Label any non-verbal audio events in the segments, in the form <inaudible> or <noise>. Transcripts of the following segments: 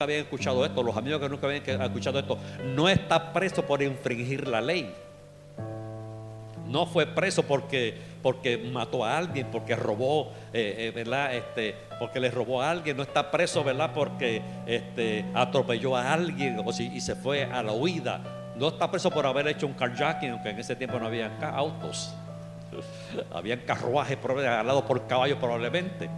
habían escuchado esto, los amigos que nunca habían escuchado esto, no está preso por infringir la ley. No fue preso porque, porque mató a alguien, porque robó, eh, eh, ¿verdad? Este, porque le robó a alguien. No está preso, ¿verdad? Porque este, atropelló a alguien o si, y se fue a la huida. No está preso por haber hecho un carjacking, aunque en ese tiempo no había autos. <laughs> Habían carruajes alados por caballos probablemente.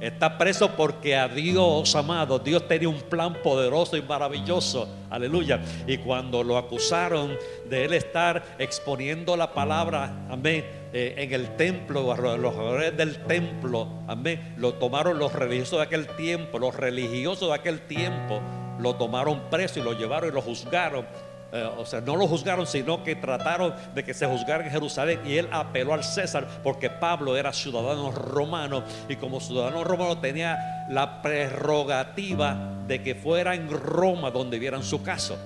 Está preso porque a Dios, amado, Dios tenía un plan poderoso y maravilloso. Aleluya. Y cuando lo acusaron de él estar exponiendo la palabra, amén, eh, en el templo, los jugadores del templo, amén, lo tomaron los religiosos de aquel tiempo, los religiosos de aquel tiempo, lo tomaron preso y lo llevaron y lo juzgaron. Eh, o sea, no lo juzgaron, sino que trataron de que se juzgara en Jerusalén. Y él apeló al César porque Pablo era ciudadano romano y como ciudadano romano tenía la prerrogativa de que fuera en Roma donde vieran su caso.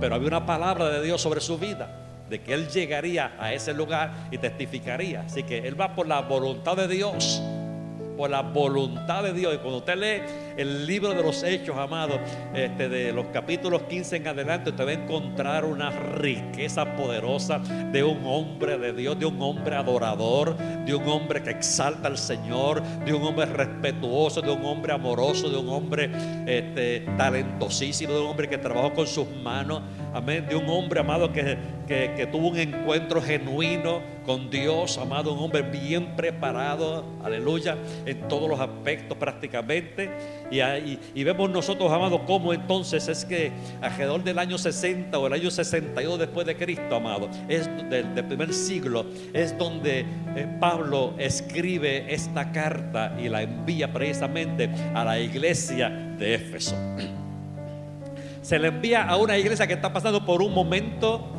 Pero había una palabra de Dios sobre su vida, de que él llegaría a ese lugar y testificaría. Así que él va por la voluntad de Dios por la voluntad de Dios. Y cuando usted lee el libro de los Hechos, amado, este, de los capítulos 15 en adelante, usted va a encontrar una riqueza poderosa de un hombre de Dios, de un hombre adorador, de un hombre que exalta al Señor, de un hombre respetuoso, de un hombre amoroso, de un hombre este, talentosísimo, de un hombre que trabajó con sus manos. Amén. De un hombre amado que, que, tuvo un encuentro genuino con Dios, amado, un hombre bien preparado, aleluya, en todos los aspectos prácticamente. Y, vemos nosotros, amados, cómo entonces es que alrededor del año 60 o el año 62 después de Cristo, amado, es del, primer siglo, es donde eh, Pablo escribe esta carta y la envía precisamente a la iglesia de Éfeso. <clears throat> Se le envía a una iglesia que está pasando por un momento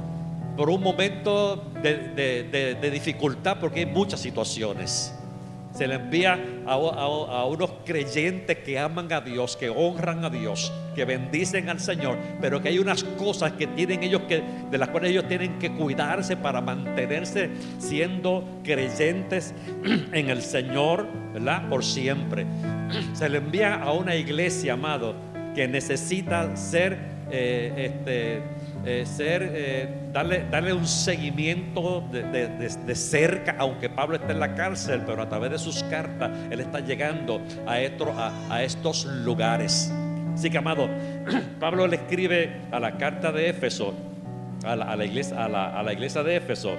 por un momento de, dificultad porque hay muchas situaciones. Se le envía a, unos creyentes que aman a Dios, que honran a Dios, que bendicen al Señor, pero que hay unas cosas que tienen ellos que, de las cuales ellos tienen que cuidarse para mantenerse siendo creyentes <clears throat> en el Señor, ¿verdad? Por siempre. <clears throat> Se le envía a una iglesia, amado, que necesita ser eh, este, eh, ser, eh, darle, darle un seguimiento de, cerca, aunque Pablo esté en la cárcel, pero a través de sus cartas él está llegando a, a, estos lugares. Así que, amado, <clears throat> Pablo le escribe a la carta de Éfeso, a la, iglesia, a la, iglesia de Éfeso.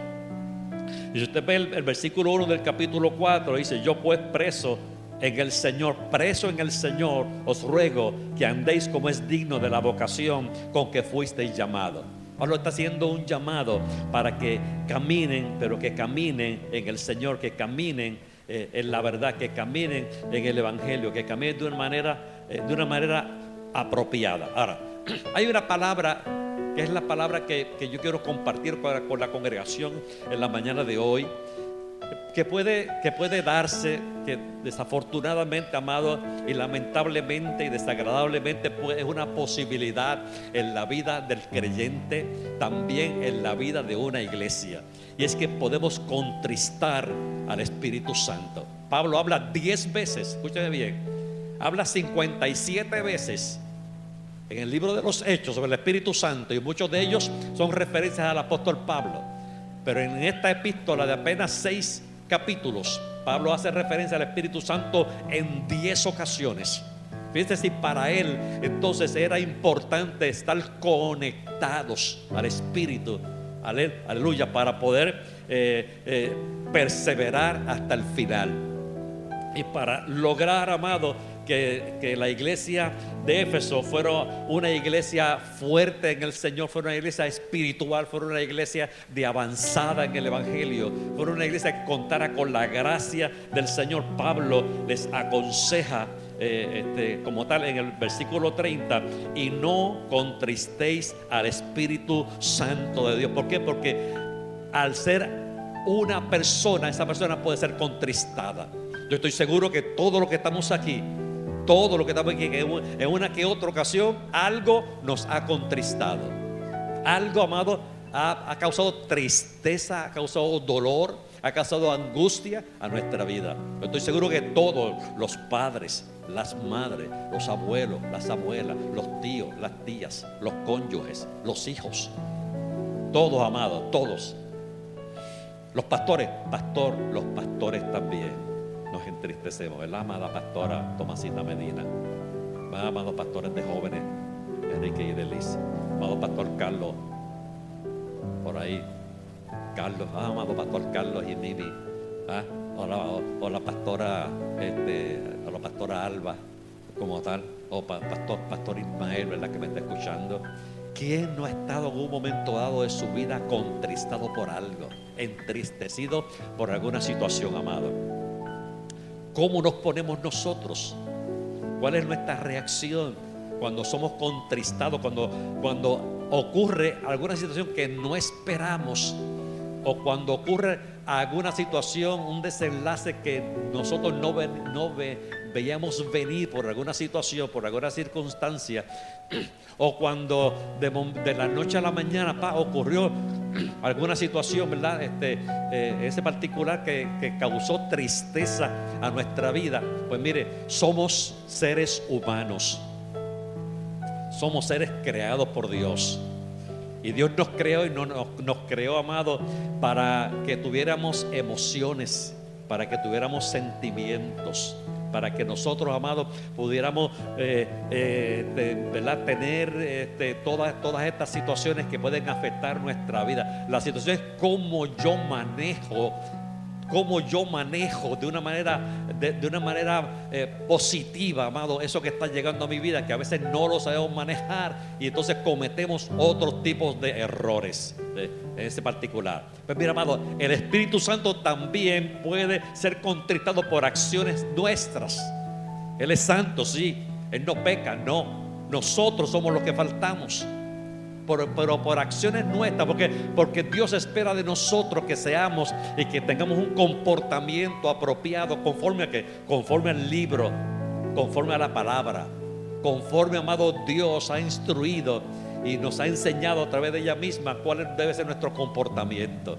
Y si usted ve el, el versículo 1 del capítulo 4, dice, yo pues preso en el Señor, preso en el Señor, os ruego que andéis como es digno de la vocación con que fuisteis llamado. Pablo está haciendo un llamado para que caminen, pero que caminen en el Señor, que caminen eh, en la verdad, que caminen en el Evangelio, que caminen de una manera, eh, de una manera apropiada. Ahora, <clears throat> hay una palabra que es la palabra que, yo quiero compartir con la congregación en la mañana de hoy que puede, que puede darse, que desafortunadamente, amado, y lamentablemente y desagradablemente es una posibilidad en la vida del creyente, también en la vida de una iglesia. Y es que podemos contristar al Espíritu Santo. Pablo habla 10 veces, escúchame bien, habla 57 veces en el libro de los Hechos sobre el Espíritu Santo y muchos de ellos son referencias al apóstol Pablo. Pero en esta epístola de apenas seis capítulos, Pablo hace referencia al Espíritu Santo en diez ocasiones. Fíjense si para él entonces era importante estar conectados al Espíritu, aleluya, para poder eh, eh, perseverar hasta el final. Y para lograr, amado, que, la iglesia de Éfeso fuera una iglesia fuerte en el Señor, fuera una iglesia espiritual, fuera una iglesia de avanzada en el Evangelio, fuera una iglesia que contara con la gracia del Señor. Pablo les aconseja eh, este, como tal en el versículo 30, y no contristéis al Espíritu Santo de Dios. ¿Por qué? Porque al ser una persona, esa persona puede ser contristada. Yo estoy seguro que todos los que estamos aquí todo lo que estamos aquí, en una que otra ocasión, algo nos ha contristado. Algo, amado, ha, causado tristeza, ha causado dolor, ha causado angustia a nuestra vida. estoy seguro que todos los padres, las madres, los abuelos, las abuelas, los tíos, las tías, los cónyuges, los hijos. Todos, amados, todos. Los pastores, pastor, los pastores también nos entristecemos, ¿verdad, amada pastora Tomasita Medina? Amados pastores de jóvenes, Enrique y Delice. Amado pastor Carlos, por ahí. Carlos, ah, amado pastor Carlos y Mimi. ¿ah? O, la, pastora, este, o la pastora Alba, como tal. O pastor, pastor Ismael, ¿verdad? Que me está escuchando. ¿Quién no ha estado en un momento dado de su vida contristado por algo? Entristecido por alguna situación, amado. ¿Cómo nos ponemos nosotros? ¿Cuál es nuestra reacción cuando somos contristados, cuando, cuando ocurre alguna situación que no esperamos? O cuando ocurre alguna situación, un desenlace que nosotros no, no veíamos venir por alguna situación, por alguna circunstancia, <clears throat> o cuando de, la noche a la mañana ocurrió <clears throat> alguna situación, ¿verdad? Este, eh, ese particular que, causó tristeza a nuestra vida, pues mire, somos seres humanos, somos seres creados por Dios. Y Dios nos creó y no, nos, nos creó, amado, para que tuviéramos emociones, para que tuviéramos sentimientos para que nosotros, amados, pudiéramos eh, eh, tener este, todas, todas estas situaciones que pueden afectar nuestra vida. La situación es cómo yo manejo cómo yo manejo de una manera, de, una manera eh, positiva, amado, eso que está llegando a mi vida, que a veces no lo sabemos manejar y entonces cometemos otros tipos de errores en ese particular. Pues mira, amado, el Espíritu Santo también puede ser contristado por acciones nuestras. Él es santo, sí. Él no peca, no. Nosotros somos los que faltamos. pero por acciones nuestras, porque, porque Dios espera de nosotros que seamos y que tengamos un comportamiento apropiado conforme a que, conforme al libro, conforme a la palabra, conforme amado Dios ha instruido y nos ha enseñado a través de ella misma cuál debe ser nuestro comportamiento.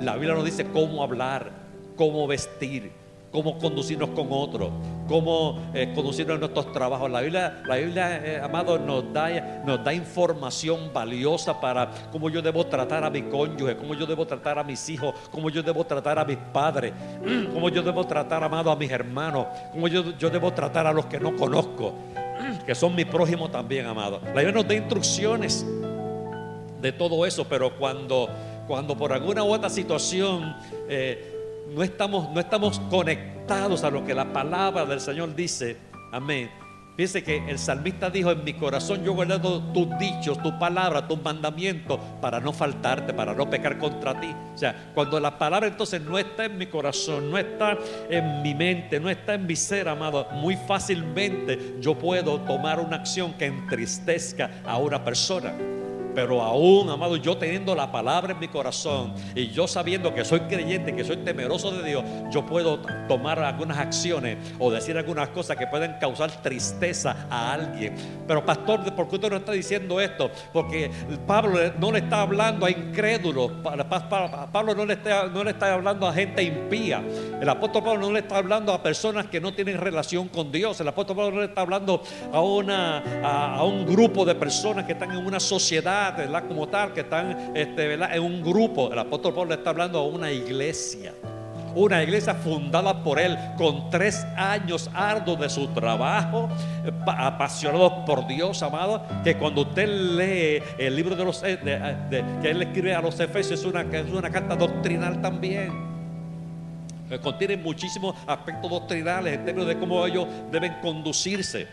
La Biblia nos dice cómo hablar, cómo vestir, cómo conducirnos con otros, cómo eh, conducirnos en nuestros trabajos. La Biblia, la Biblia eh, nos da, nos da información valiosa para cómo yo debo tratar a mi cónyuge, cómo yo debo tratar a mis hijos, cómo yo debo tratar a mis padres, <clears throat> cómo yo debo tratar, amado, a mis hermanos, cómo yo, yo debo tratar a los que no conozco que son mi prójimo también, amado. La Biblia nos da instrucciones de todo eso, pero cuando, cuando por alguna u otra situación eh, no, estamos, no estamos conectados a lo que la palabra del Señor dice, amén Fíjense que el salmista dijo, en mi corazón yo he tus dichos, tu palabra, tus mandamientos, para no faltarte, para no pecar contra ti. O sea, cuando la palabra entonces no está en mi corazón, no está en mi mente, no está en mi ser, amado, muy fácilmente yo puedo tomar una acción que entristezca a una persona. Pero aún, amado, yo teniendo la palabra en mi corazón y yo sabiendo que soy creyente, que soy temeroso de Dios, yo puedo tomar algunas acciones o decir algunas cosas que pueden causar tristeza a alguien. Pero pastor, ¿por qué usted no está diciendo esto? Porque Pablo no le está hablando a incrédulos. Pablo no le está, no le está hablando a gente impía. El apóstol Pablo no le está hablando a personas que no tienen relación con Dios. El apóstol Pablo no le está hablando a, una, a un grupo de personas que están en una sociedad como tal, que están este, en un grupo. El apóstol Pablo está hablando a una iglesia. Una iglesia fundada por él con tres años arduos de su trabajo, apasionados por Dios, amado. Que cuando usted lee el libro de los eh, que él escribe a los Efesios, es una, es una carta doctrinal también contiene muchísimos aspectos doctrinales en términos de cómo ellos deben conducirse.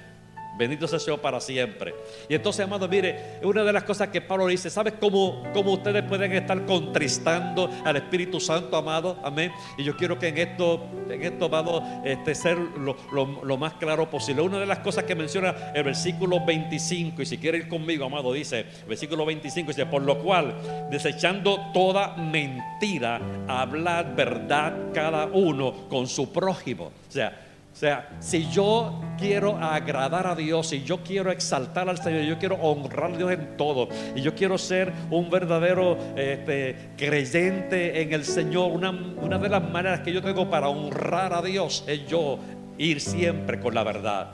Bendito sea Señor para siempre. Y entonces, amado, mire, una de las cosas que Pablo dice, ¿sabes cómo, cómo ustedes pueden estar contristando al Espíritu Santo, amado? Amén. Y yo quiero que en esto, en esto, amado, este, ser lo, más claro posible. Una de las cosas que menciona el versículo 25, y si quiere ir conmigo, amado, dice, versículo 25, dice, por lo cual, desechando toda mentira, hablar verdad cada uno con su prójimo. O sea, o sea, si yo quiero agradar a Dios, si yo quiero exaltar al Señor, yo quiero honrar a Dios en todo, y yo quiero ser un verdadero este, creyente en el Señor, una, de las maneras que yo tengo para honrar a Dios es yo ir siempre con la verdad.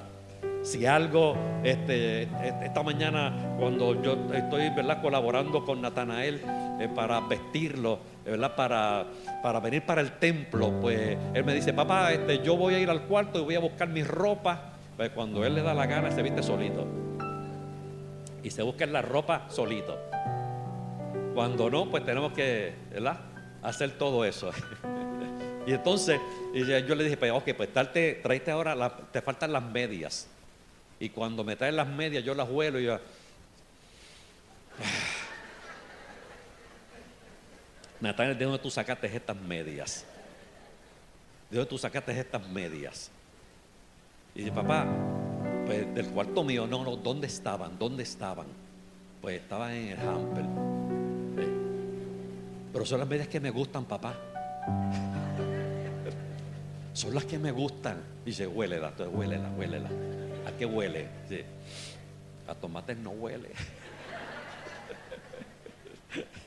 Si algo, este, esta mañana cuando yo estoy colaborando con Natanael eh, para vestirlo, ¿verdad? Para, para venir para el templo, pues él me dice, papá, este, yo voy a ir al cuarto y voy a buscar mi ropa. Pues cuando él le da la gana, se viste solito. Y se busca la ropa solito. Cuando no, pues tenemos que ¿verdad? hacer todo eso. <laughs> y entonces yo le dije, pues, ok, pues tráete ahora, te faltan las medias. Y cuando me traen las medias, yo las huelo y yo. Natalia, ¿de dónde tú sacaste estas medias? ¿De dónde tú sacaste estas medias? Y dice, papá, pues del cuarto mío, no, no, ¿dónde estaban? ¿Dónde estaban? Pues estaban en el hamper. Pero son las medias que me gustan, papá. <laughs> Son las que me gustan. Y dice, huélela, huélela, huélela. ¿A qué huele? A tomates no huele.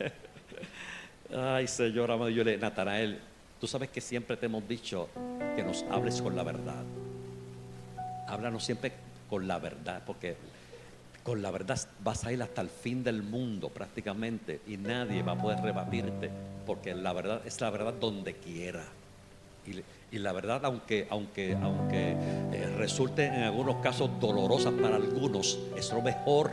<laughs> Ay, Señor amado, yo le, Natanael, tú sabes que siempre te hemos dicho que nos hables con la verdad. Háblanos siempre con la verdad, porque con la verdad vas a ir hasta el fin del mundo prácticamente y nadie va a poder rebatirte, porque la verdad es la verdad donde quiera. Y, la verdad, aunque, aunque, aunque eh, resulte en algunos casos dolorosa para algunos, es lo mejor.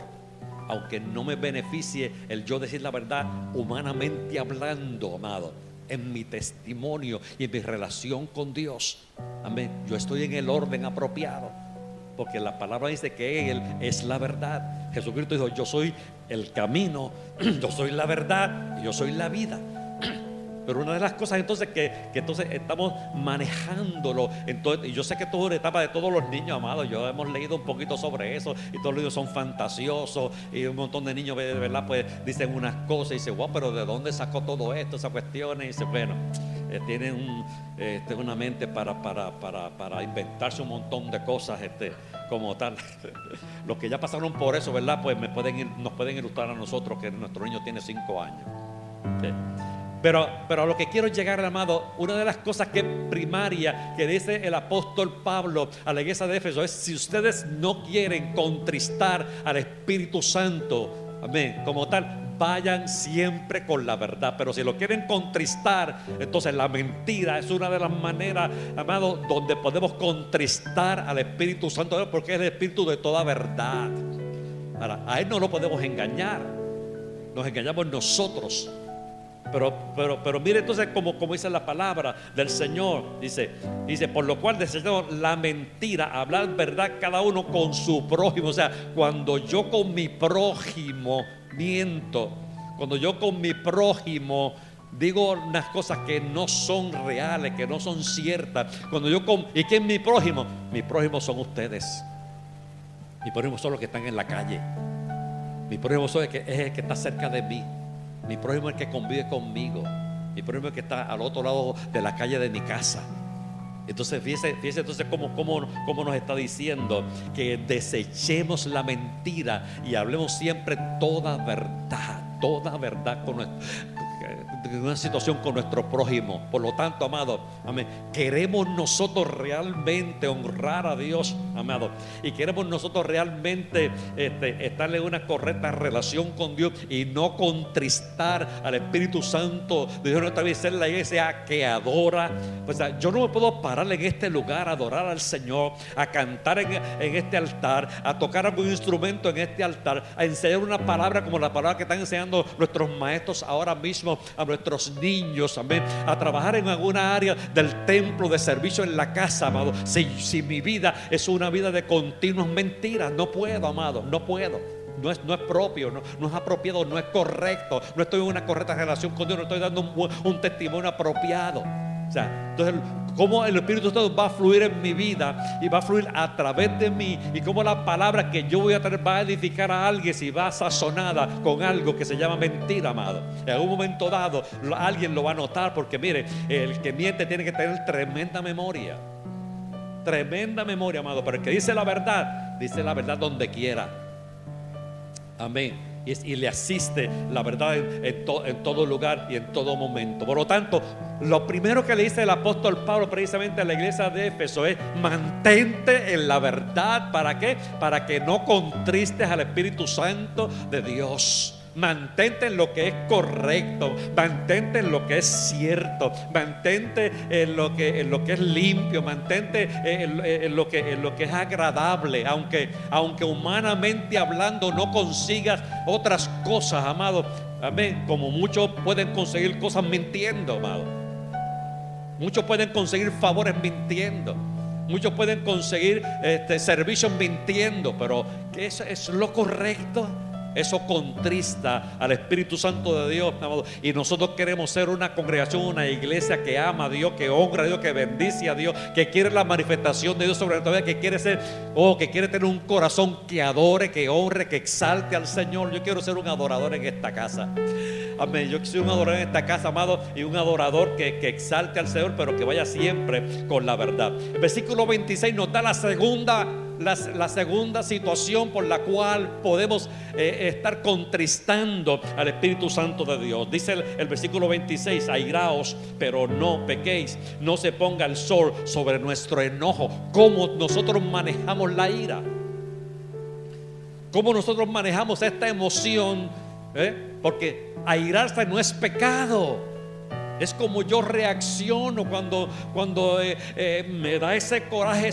Aunque no me beneficie el yo decir la verdad humanamente hablando, amado, en mi testimonio y en mi relación con Dios. Amén. Yo estoy en el orden apropiado. Porque la palabra dice que Él es la verdad. Jesucristo dijo, yo soy el camino, <clears throat> yo soy la verdad yo soy la vida. Pero una de las cosas entonces que, entonces estamos manejándolo, entonces, y yo sé que esto es una etapa de todos los niños amados, yo hemos leído un poquito sobre eso, y todos los niños son fantasiosos, y un montón de niños de verdad pues dicen unas cosas y dicen, wow, pero ¿de dónde sacó todo esto, esas cuestiones? Y dice, bueno, eh, tienen este, una mente para, para, para, para, inventarse un montón de cosas este, como tal. <laughs> los que ya pasaron por eso, ¿verdad? Pues me pueden, nos pueden ilustrar a nosotros que nuestro niño tiene cinco años. Pero, pero a lo que quiero llegar, amado, una de las cosas que primaria que dice el apóstol Pablo a la iglesia de Éfeso es: si ustedes no quieren contristar al Espíritu Santo, amén, como tal, vayan siempre con la verdad. Pero si lo quieren contristar, entonces la mentira es una de las maneras, amado, donde podemos contristar al Espíritu Santo, porque es el Espíritu de toda verdad. A Él no lo podemos engañar, nos engañamos nosotros. Pero, pero, pero mire entonces como, como dice la palabra del Señor. Dice, dice, por lo cual desechamos la mentira, hablar verdad cada uno con su prójimo. O sea, cuando yo con mi prójimo miento, cuando yo con mi prójimo digo unas cosas que no son reales, que no son ciertas. Cuando yo con, ¿y quién es mi prójimo? Mi prójimo son ustedes. Mi prójimo son los que están en la calle. Mi prójimo que, es el que está cerca de mí. Mi prójimo es el que convive conmigo. Mi prójimo es el que está al otro lado de la calle de mi casa. Entonces, fíjese, fíjese entonces cómo, cómo, cómo, nos está diciendo que desechemos la mentira y hablemos siempre toda verdad, toda verdad con nuestro, una situación con nuestro prójimo. Por lo tanto, amado, amén, queremos nosotros realmente honrar a Dios, amado, y queremos nosotros realmente este, estarle en una correcta relación con Dios y no contristar al Espíritu Santo de Dios nuestra vida, ser la iglesia que adora. Pues, yo no me puedo parar en este lugar a adorar al Señor, a cantar en, en este altar, a tocar algún instrumento en este altar, a enseñar una palabra como la palabra que están enseñando nuestros maestros ahora mismo a nuestros niños, amén, a trabajar en alguna área del templo de servicio en la casa, amado. Si, si mi vida es una vida de continuas mentiras, no puedo, amado, no puedo. No es, no es, propio, no, no, es apropiado, no es correcto. No estoy en una correcta relación con Dios, no estoy dando un, un testimonio apropiado. O sea, entonces, cómo el Espíritu Santo va a fluir en mi vida y va a fluir a través de mí y cómo la palabra que yo voy a tener va a edificar a alguien si va sazonada con algo que se llama mentira, amado. En algún momento dado, alguien lo va a notar porque, mire, el que miente tiene que tener tremenda memoria. Tremenda memoria, amado. Pero el que dice la verdad, dice la verdad donde quiera. Amén. Y, le asiste la verdad en, en, todo lugar y en todo momento. Por lo tanto, lo primero que le dice el apóstol Pablo precisamente a la iglesia de Éfeso es mantente en la verdad. ¿Para qué? Para que no contristes al Espíritu Santo de Dios. Mantente en lo que es correcto, mantente en lo que es cierto, mantente en lo que, en lo que es limpio, mantente en, lo que, en lo que es agradable, aunque, aunque humanamente hablando no consigas otras cosas, amado. Amén. Como muchos pueden conseguir cosas mintiendo, amado. Muchos pueden conseguir favores mintiendo. Muchos pueden conseguir este, servicios mintiendo, pero eso es lo correcto. Eso contrista al Espíritu Santo de Dios, Y nosotros queremos ser una congregación, una iglesia que ama a Dios, que honra a Dios, que bendice a Dios, que quiere la manifestación de Dios sobre la vida, que quiere ser, oh, que quiere tener un corazón que adore, que honre, que exalte al Señor. Yo quiero ser un adorador en esta casa. Amén. Yo soy un adorador en esta casa, amado, y un adorador que, que exalte al Señor, pero que vaya siempre con la verdad. Versículo 26 nos da la segunda la, segunda situación por la cual podemos eh, estar contristando al Espíritu Santo de Dios. Dice el, versículo 26, airaos, pero no pequéis, no se ponga el sol sobre nuestro enojo. ¿Cómo nosotros manejamos la ira? ¿Cómo nosotros manejamos esta emoción? ¿Eh? Porque airarse no es pecado. Es como yo reacciono cuando, cuando eh, eh, me da ese coraje.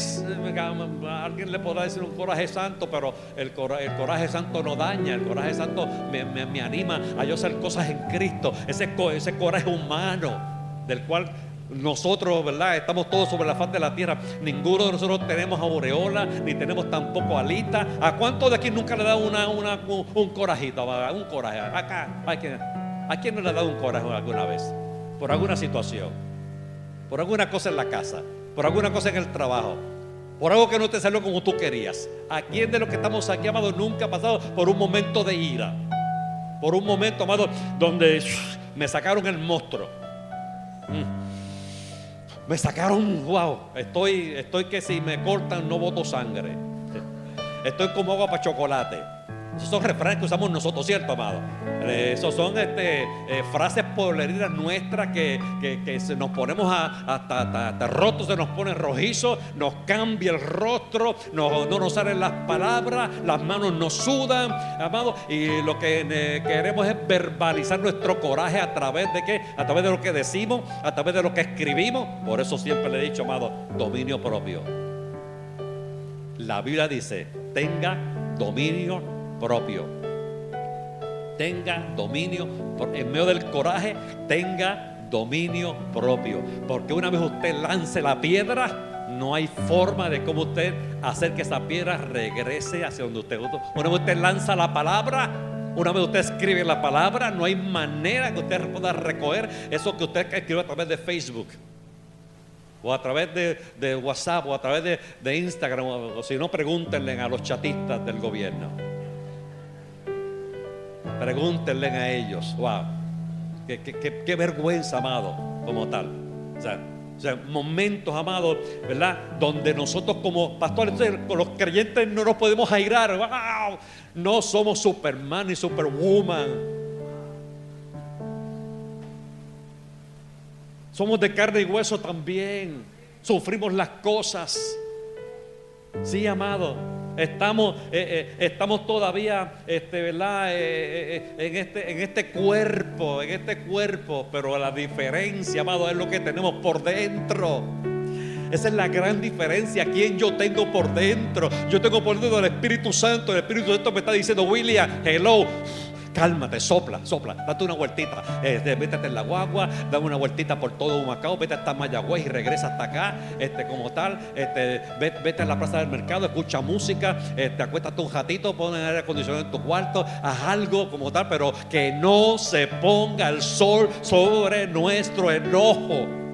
alguien le podrá decir un coraje santo, pero el, coraje santo no daña. El coraje santo me, anima a yo hacer cosas en Cristo. Ese, coraje humano del cual nosotros, ¿verdad? Estamos todos sobre la faz de la tierra. Ninguno de nosotros tenemos aureola, ni tenemos tampoco alita. ¿A cuántos de aquí nunca le da una, un, corajito? Un coraje. Acá, ¿a quién no le ha dado un coraje alguna vez? Por alguna situación, por alguna cosa en la casa, por alguna cosa en el trabajo, por algo que no te salió como tú querías. ¿A quién de los que estamos aquí, amado, nunca ha pasado por un momento de ira? Por un momento, amado, donde <sniffs> me sacaron el monstruo. Mm. Me sacaron, wow, estoy, estoy que si me cortan no boto sangre. Estoy como agua para chocolate. Esos son refranes que usamos nosotros, ¿cierto, amado? Eh, esos son este, eh, frases poleridas nuestras que, que, se nos ponemos hasta, rotos, se nos pone rojizo, nos cambia el rostro, no, no nos salen las palabras, las manos nos sudan, amado. Y lo que eh, queremos es verbalizar nuestro coraje a través de qué? A través de lo que decimos, a través de lo que escribimos. Por eso siempre le he dicho, amado, dominio propio. La Biblia dice, tenga dominio propio. Tenga dominio, en medio del coraje, tenga dominio propio. Porque una vez usted lance la piedra, no hay forma de cómo usted hacer que esa piedra regrese hacia donde usted. Una vez usted lanza la palabra, una vez usted escribe la palabra, no hay manera que usted pueda recoger eso que usted escribió a través de Facebook. O a través de, WhatsApp, o a través de, Instagram, o si no, pregúntenle a los chatistas del gobierno. Pregúntenle a ellos. Wow. Qué, vergüenza, amado, como tal. O sea, momentos, amados, ¿verdad? Donde nosotros como pastores, con los creyentes no nos podemos airar. ¡Wow! No somos Superman ni Superwoman. Somos de carne y hueso también. Sufrimos las cosas. Sí, amado. Estamos, eh, eh, estamos todavía este, ¿verdad? Eh, en, este, en este cuerpo, en este cuerpo, pero la diferencia, amado, es lo que tenemos por dentro. Esa es la gran diferencia. ¿Quién yo tengo por dentro? Yo tengo por dentro el Espíritu Santo. El Espíritu Santo me está diciendo, William, hello cálmate, sopla, sopla, date una vueltita, eh, métete en la guagua, dame una vueltita por todo Humacao, vete hasta Mayagüez y regresa hasta acá, este, como tal, este, vete, a la plaza del mercado, escucha música, este, acuéstate un ratito, pon el aire acondicionado en tu cuarto, haz algo como tal, pero que no se ponga el sol sobre nuestro enojo.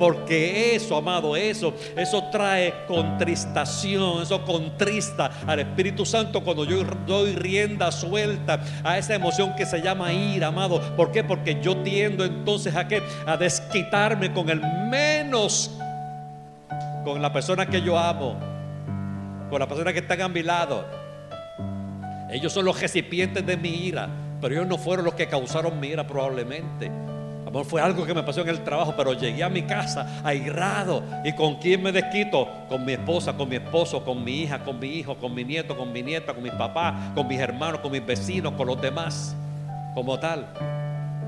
Porque eso, amado, eso, eso trae contristación, eso contrista al Espíritu Santo cuando yo doy rienda suelta a esa emoción que se llama ira, amado. ¿Por qué? Porque yo tiendo entonces a qué? A desquitarme con el menos, con la persona que yo amo, con la persona que está a mi lado. Ellos son los recipientes de mi ira, pero ellos no fueron los que causaron mi ira probablemente. Fue algo que me pasó en el trabajo, pero llegué a mi casa airado. ¿Y con quién me desquito? Con mi esposa, con mi esposo, con mi hija, con mi hijo, con mi nieto, con mi nieta, con mi papá, con mis hermanos, con mis vecinos, con los demás, como tal.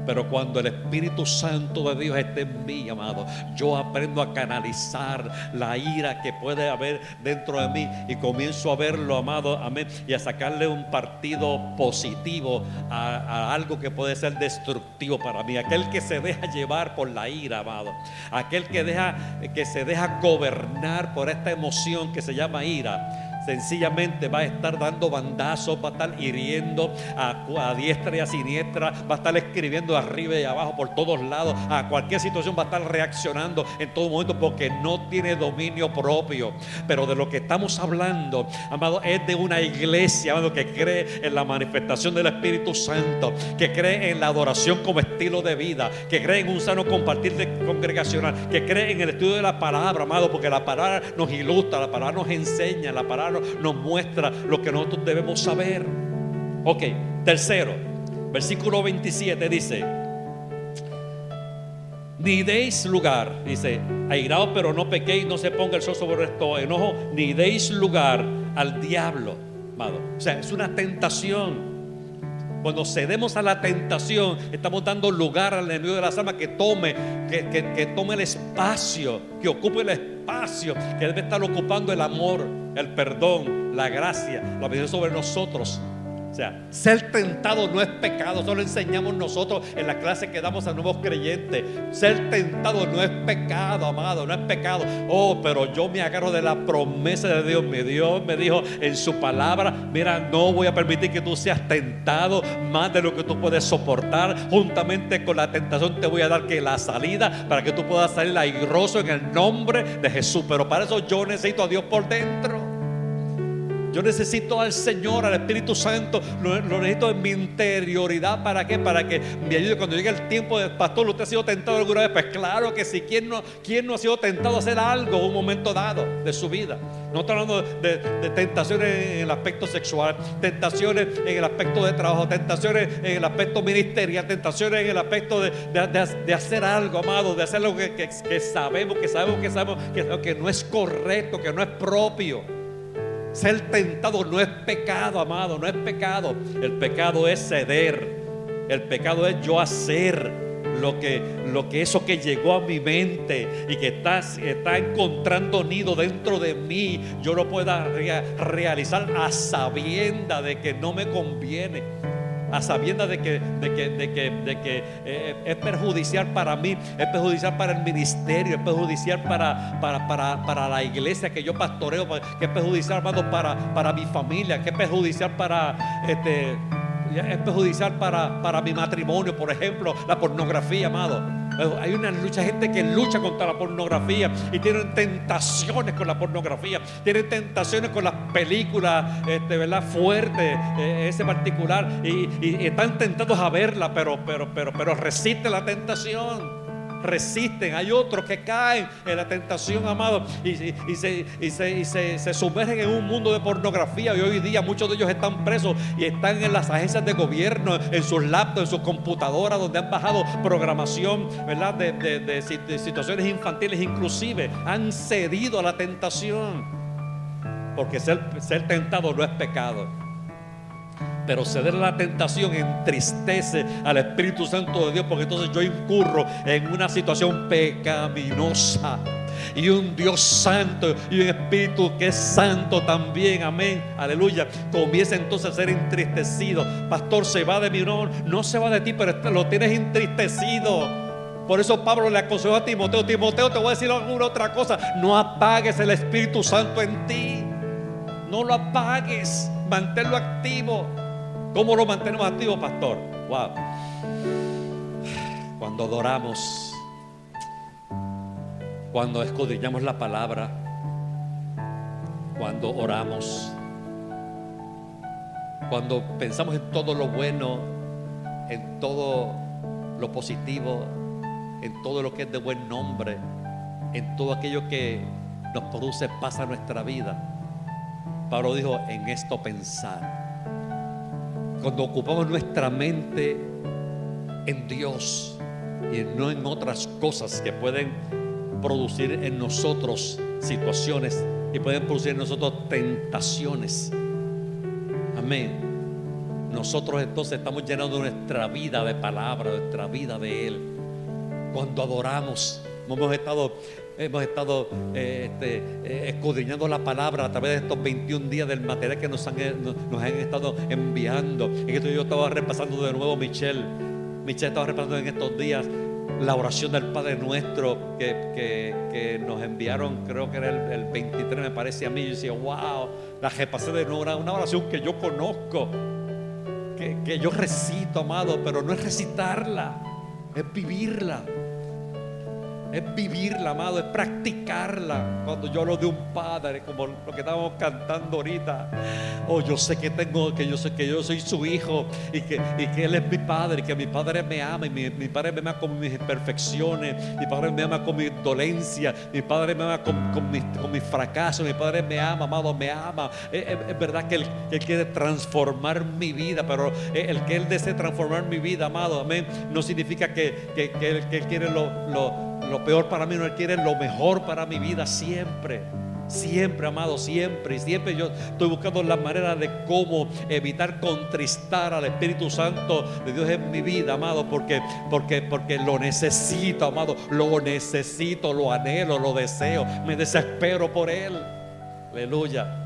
Pero cuando el Espíritu Santo de Dios esté en mí, amado, yo aprendo a canalizar la ira que puede haber dentro de mí y comienzo a verlo, amado, amén, y a sacarle un partido positivo a, algo que puede ser destructivo para mí. Aquel que se deja llevar por la ira, amado. Aquel que, deja, que se deja gobernar por esta emoción que se llama ira sencillamente va a estar dando bandazos, va a estar hiriendo a, diestra y a siniestra, va a estar escribiendo arriba y abajo por todos lados, a cualquier situación va a estar reaccionando en todo momento porque no tiene dominio propio. Pero de lo que estamos hablando, amado, es de una iglesia, amado, que cree en la manifestación del Espíritu Santo, que cree en la adoración como estilo de vida, que cree en un sano compartir congregacional, que cree en el estudio de la palabra, amado, porque la palabra nos ilustra, la palabra nos enseña, la palabra nos muestra lo que nosotros debemos saber. Ok, tercero, versículo 27 dice, ni deis lugar, dice, airaos pero no pequéis, no se ponga el sol sobre esto enojo, ni deis lugar al diablo, amado. O sea, es una tentación. Cuando cedemos a la tentación, estamos dando lugar al enemigo de las almas que tome, que, que, tome el espacio, que ocupe el espacio que debe estar ocupando el amor, el perdón, la gracia, la bendición sobre nosotros. O sea, ser tentado no es pecado, eso lo enseñamos nosotros en la clase que damos a nuevos creyentes. Ser tentado no es pecado, amado, no es pecado. Oh, pero yo me agarro de la promesa de Dios. Mi Dios me dijo en su palabra, mira, no voy a permitir que tú seas tentado más de lo que tú puedes soportar. Juntamente con la tentación te voy a dar que la salida para que tú puedas salir airoso en el nombre de Jesús. Pero para eso yo necesito a Dios por dentro. Yo necesito al Señor, al Espíritu Santo. Lo, necesito en mi interioridad. ¿Para qué? Para que me ayude cuando llegue el tiempo del pastor. ¿Usted ha sido tentado alguna vez? Pues claro que sí. ¿Quién no, quién no ha sido tentado a hacer algo en un momento dado de su vida? No estoy hablando de, tentaciones en el aspecto sexual, tentaciones en el aspecto de trabajo, tentaciones en el aspecto ministerial, tentaciones en el aspecto de, hacer algo, amado, de hacer algo que, que, sabemos, que sabemos, que sabemos que, que no es correcto, que no es propio. Ser tentado no es pecado, amado, no es pecado. El pecado es ceder. El pecado es yo hacer lo que, lo que eso que llegó a mi mente y que está, está encontrando nido dentro de mí, yo lo pueda realizar a sabienda de que no me conviene a sabiendas de que, de que, de que, de que eh, es perjudicial para mí, es perjudicial para el ministerio, es perjudicial para, para, para, para la iglesia que yo pastoreo, que es perjudicial para, para mi familia, que es perjudicial para este, es perjudicial para, para mi matrimonio, por ejemplo, la pornografía, amado. Hay una lucha, gente que lucha contra la pornografía y tienen tentaciones con la pornografía, tienen tentaciones con las películas, este, ¿verdad? Fuertes, eh, ese particular, y, y, están tentados a verla, pero, pero, pero, pero resiste la tentación resisten, hay otros que caen en la tentación, amado, y, se, se, sumergen en un mundo de pornografía. Y hoy día muchos de ellos están presos y están en las agencias de gobierno, en sus laptops, en sus computadoras, donde han bajado programación, ¿verdad? De, de situaciones infantiles, inclusive han cedido a la tentación. Porque ser, ser tentado no es pecado. Pero ceder a la tentación entristece al Espíritu Santo de Dios porque entonces yo incurro en una situación pecaminosa. Y un Dios santo y un Espíritu que es santo también, amén, aleluya, comienza entonces a ser entristecido. Pastor, se va de mí, no, no se va de ti, pero lo tienes entristecido. Por eso Pablo le aconsejó a Timoteo, Timoteo, te voy a decir alguna otra cosa, no apagues el Espíritu Santo en ti. No lo apagues, manténlo activo. ¿Cómo lo mantenemos activo, pastor? Wow. Cuando adoramos, cuando escudriñamos la palabra, cuando oramos, cuando pensamos en todo lo bueno, en todo lo positivo, en todo lo que es de buen nombre, en todo aquello que nos produce paz a nuestra vida. Pablo dijo, en esto pensar cuando ocupamos nuestra mente en Dios y no en otras cosas que pueden producir en nosotros situaciones y pueden producir en nosotros tentaciones. Amén. Nosotros entonces estamos llenando nuestra vida de palabra, nuestra vida de Él. Cuando adoramos, hemos estado, hemos estado eh, este, eh, escudriñando la palabra a través de estos 21 días del material que nos han, nos han estado enviando. Y esto yo estaba repasando de nuevo, Michelle. Michelle estaba repasando en estos días la oración del Padre Nuestro que, nos enviaron, creo que era el, 23, me parece a mí. Yo decía, wow, la repasé de nuevo, una, oración que yo conozco, que, que yo recito, amado, pero no es recitarla, es vivirla es vivirla, amado, es practicarla. Cuando yo hablo de un padre, como lo que estábamos cantando ahorita, oh, yo sé que tengo, que yo sé que yo soy su hijo y que, que él es mi padre, y que mi padre me ama y mi, padre me ama con mis imperfecciones, mi padre me ama con mi dolencia, mi padre me ama con, con, mis, con fracasos, mi padre me ama, amado, me ama. Es, verdad que él, quiere transformar mi vida, pero el que él desee transformar mi vida, amado, amén, no significa que, que, él, quiere lo, lo lo peor para mí no Él quiere lo mejor para mi vida siempre. Siempre, amado, siempre. Y siempre yo estoy buscando la manera de cómo evitar contristar al Espíritu Santo de Dios en mi vida, amado, porque, porque, porque lo necesito, amado. Lo necesito, lo anhelo, lo deseo. Me desespero por Él. Aleluya.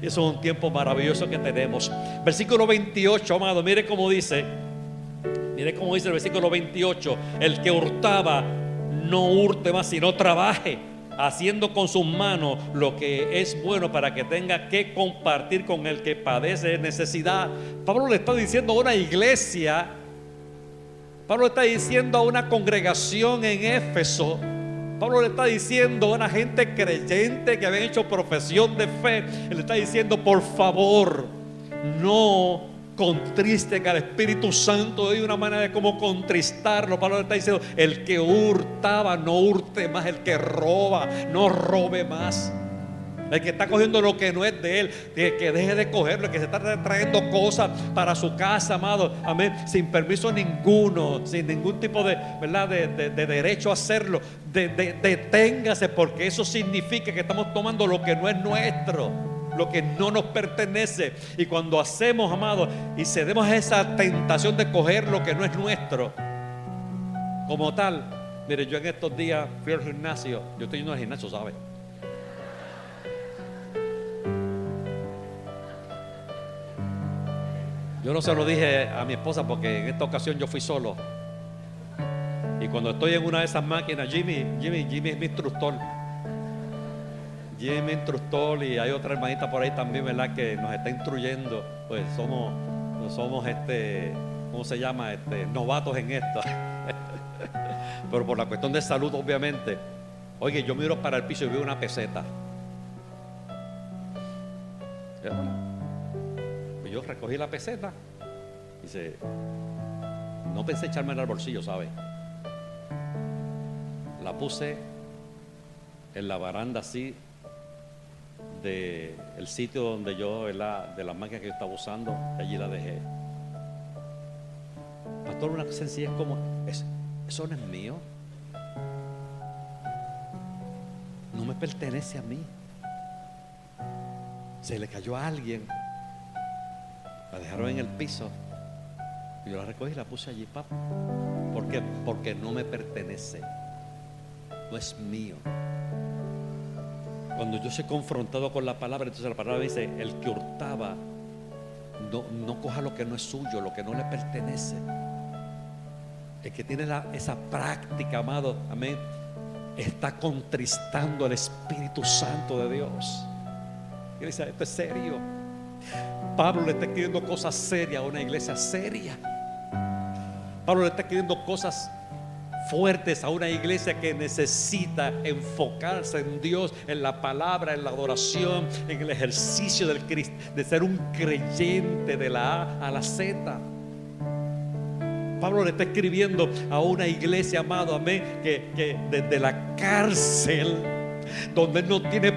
Eso es un tiempo maravilloso que tenemos. Versículo 28, amado, mire cómo dice. Mire cómo dice el versículo 28. El que hurtaba no hurte más, sino trabaje haciendo con sus manos lo que es bueno para que tenga que compartir con el que padece necesidad. Pablo le está diciendo a una iglesia, Pablo le está diciendo a una congregación en Éfeso, Pablo le está diciendo a una gente creyente que habían hecho profesión de fe, le está diciendo, por favor, no contristen al Espíritu Santo de una manera de cómo contristarlo. Pablo está diciendo, el que hurtaba, no hurte más, el que roba, no robe más. El que está cogiendo lo que no es de él, que deje de cogerlo, el que se está trayendo cosas para su casa, amado, amén, sin permiso ninguno, sin ningún tipo de, ¿verdad? de, derecho a hacerlo. deténgase, porque eso significa que estamos tomando lo que no es nuestro lo que no nos pertenece. Y cuando hacemos, amado, y cedemos a esa tentación de coger lo que no es nuestro, como tal, mire, yo en estos días fui al gimnasio, yo estoy yendo al gimnasio, ¿sabe? Yo no se lo dije a mi esposa porque en esta ocasión yo fui solo. Y cuando estoy en una de esas máquinas, Jimmy, Jimmy, Jimmy es mi instructor. Jimmy instructor y hay otra hermanita por ahí también, ¿verdad? Que nos está instruyendo. Pues somos, somos este, ¿cómo se llama? Este, novatos en esto. <laughs> Pero por la cuestión de salud, obviamente. Oye, yo miro para el piso y veo una peseta. Pues yo recogí la peseta. Y dice, no pensé echarme en el bolsillo, ¿sabe? La puse en la baranda así del sitio donde yo, de la máquina que yo estaba usando, allí la dejé. Pastor, una sencilla es como, eso no es mío. No me pertenece a mí. Se le cayó a alguien. La dejaron en el piso. Yo la recogí y la puse allí, papá. ¿Por Porque no me pertenece. No es mío. Cuando yo soy confrontado con la palabra, entonces la palabra dice, el que hurtaba, no, coja lo que no es suyo, lo que no le pertenece. El que tiene esa práctica, amado, amén, está contristando al Espíritu Santo de Dios. Y dice, esto es serio. Pablo le está escribiendo cosas serias a una iglesia seria. Pablo le está escribiendo cosas fuertes a una iglesia que necesita enfocarse en Dios, en la palabra, en la adoración, en el ejercicio del de ser un creyente de la A a la Z. Pablo le está escribiendo a una iglesia, amado, amén, que, que desde la cárcel donde él no tiene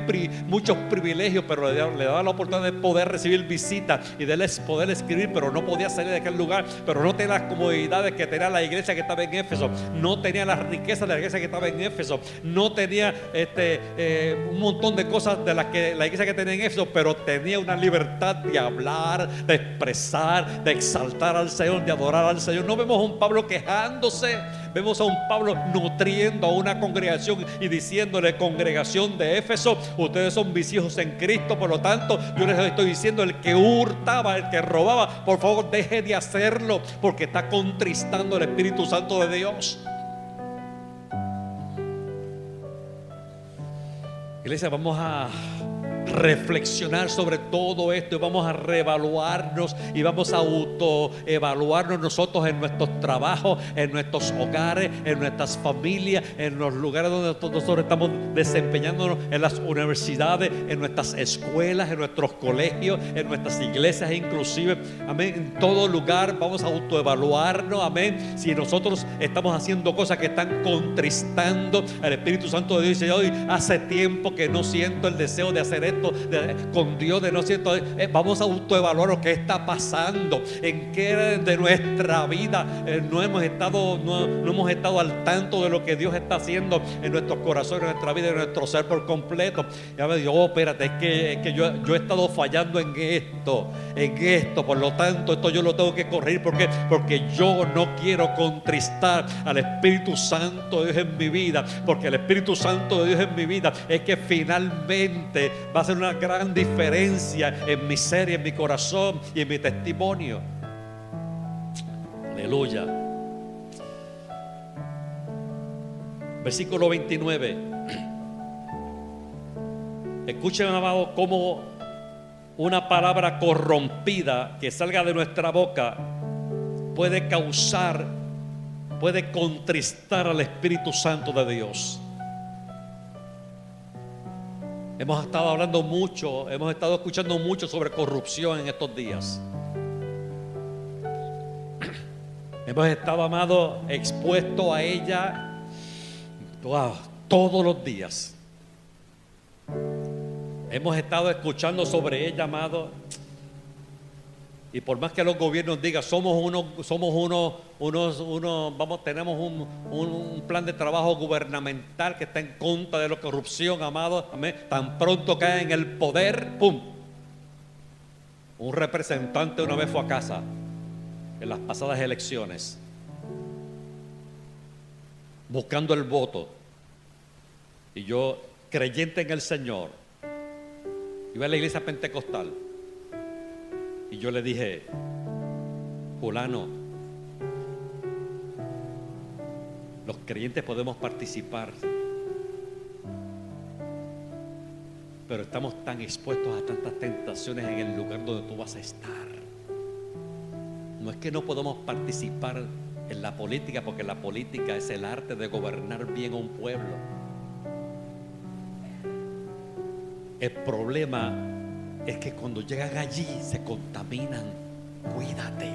muchos privilegios, pero le, daba la oportunidad de poder recibir visitas y de poder escribir, pero no podía salir de aquel lugar, pero no tenía las comodidades que tenía la iglesia que estaba en Éfeso, no tenía las riquezas de la iglesia que estaba en Éfeso, no tenía este, eh, un montón de cosas de las que la iglesia que tenía en Éfeso, pero tenía una libertad de hablar, de expresar, de exaltar al Señor, de adorar al Señor. No vemos a un Pablo quejándose, vemos a un Pablo nutriendo a una congregación y diciéndole, congregación de Éfeso, ustedes son mis hijos en Cristo, por lo tanto, yo les estoy diciendo, el que hurtaba, el que robaba, por favor, deje de hacerlo, porque está contristando el Espíritu Santo de Dios. Iglesia, vamos a reflexionar sobre todo esto y vamos a reevaluarnos y vamos a autoevaluarnos nosotros en nuestros trabajos, en nuestros hogares, en nuestras familias, en los lugares donde nosotros estamos desempeñándonos, en las universidades, en nuestras escuelas, en nuestros colegios, en nuestras iglesias inclusive. Amén. En todo lugar vamos a autoevaluarnos. Amén. Si nosotros estamos haciendo cosas que están contristando al Espíritu Santo de Dios y hoy hace tiempo que no siento el deseo de hacer con Dios, de no cierto, eh, vamos a autoevaluar que está pasando, en qué de nuestra vida eh, no hemos estado, no, hemos estado al tanto de lo que Dios está haciendo en nuestros corazones, en nuestra vida, en nuestro ser por completo. Ya me digo, oh, espérate, es que, que yo, yo he estado fallando en esto, en esto, por lo tanto, esto yo lo tengo que corregir porque, porque yo no quiero contristar al Espíritu Santo de Dios en mi vida, porque el Espíritu Santo de Dios en mi vida es que finalmente va a ser una gran diferencia en mi ser y en mi corazón y en mi testimonio. Aleluya. Versículo 29. Escuchen, amado, cómo una palabra corrompida que salga de nuestra boca puede causar, puede contristar al Espíritu Santo de Dios. Hemos estado hablando mucho, hemos estado escuchando mucho sobre corrupción en estos días. <clears throat> Hemos estado, amado, expuesto a ella todos los días. Hemos estado escuchando sobre ella, amado, y por más que los gobiernos digan, somos unos, somos unos, unos, unos vamos, tenemos un, un, plan de trabajo gubernamental que está en contra de la corrupción, amado. Tan pronto cae en el poder, ¡pum! Un representante una vez fue a casa en las pasadas elecciones, buscando el voto. Y yo, creyente en el Señor, iba a la iglesia pentecostal. Y yo le dije, fulano, los creyentes podemos participar, pero estamos tan expuestos a tantas tentaciones en el lugar donde tú vas a estar. No es que no podamos participar en la política, porque la política es el arte de gobernar bien a un pueblo. El problema es que cuando llegan allí se contaminan. Cuídate.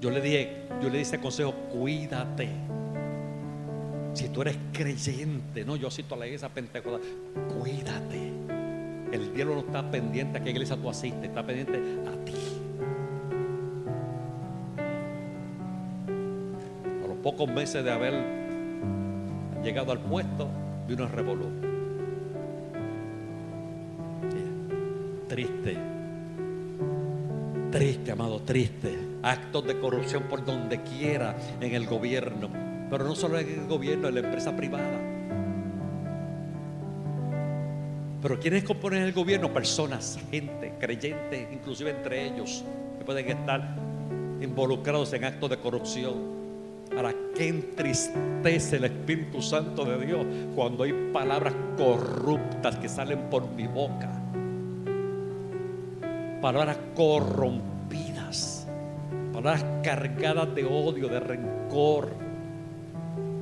Yo le dije, yo le di ese consejo, cuídate. Si tú eres creyente, no, yo cito a la iglesia pentecostal, cuídate. El diablo no está pendiente a qué iglesia tú asistes, está pendiente a ti. A los pocos meses de haber llegado al puesto, vino el revolución triste. Triste, amado, triste. Actos de corrupción por donde quiera en el gobierno. Pero no solo en el gobierno, en la empresa privada. Pero ¿quiénes componen el gobierno? Personas, gente, creyentes, inclusive entre ellos, que pueden estar involucrados en actos de corrupción. Ahora, ¿qué entristece el Espíritu Santo de Dios cuando hay palabras corruptas que salen por mi boca? Palabras corrompidas, palabras cargadas de odio, de rencor.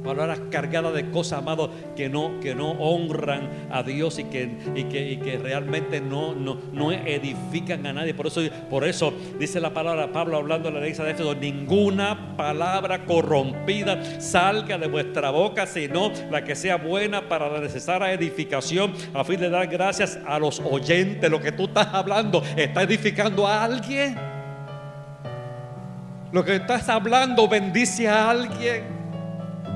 Palabras cargadas de cosas, amados, que no, que no honran a Dios y que, y que, y que realmente no, no, no edifican a nadie. Por eso, por eso dice la palabra Pablo hablando de la iglesia de Éfeso, ninguna palabra corrompida salga de vuestra boca, sino la que sea buena para la necesaria edificación, a fin de dar gracias a los oyentes. Lo que tú estás hablando está edificando a alguien. Lo que estás hablando bendice a alguien.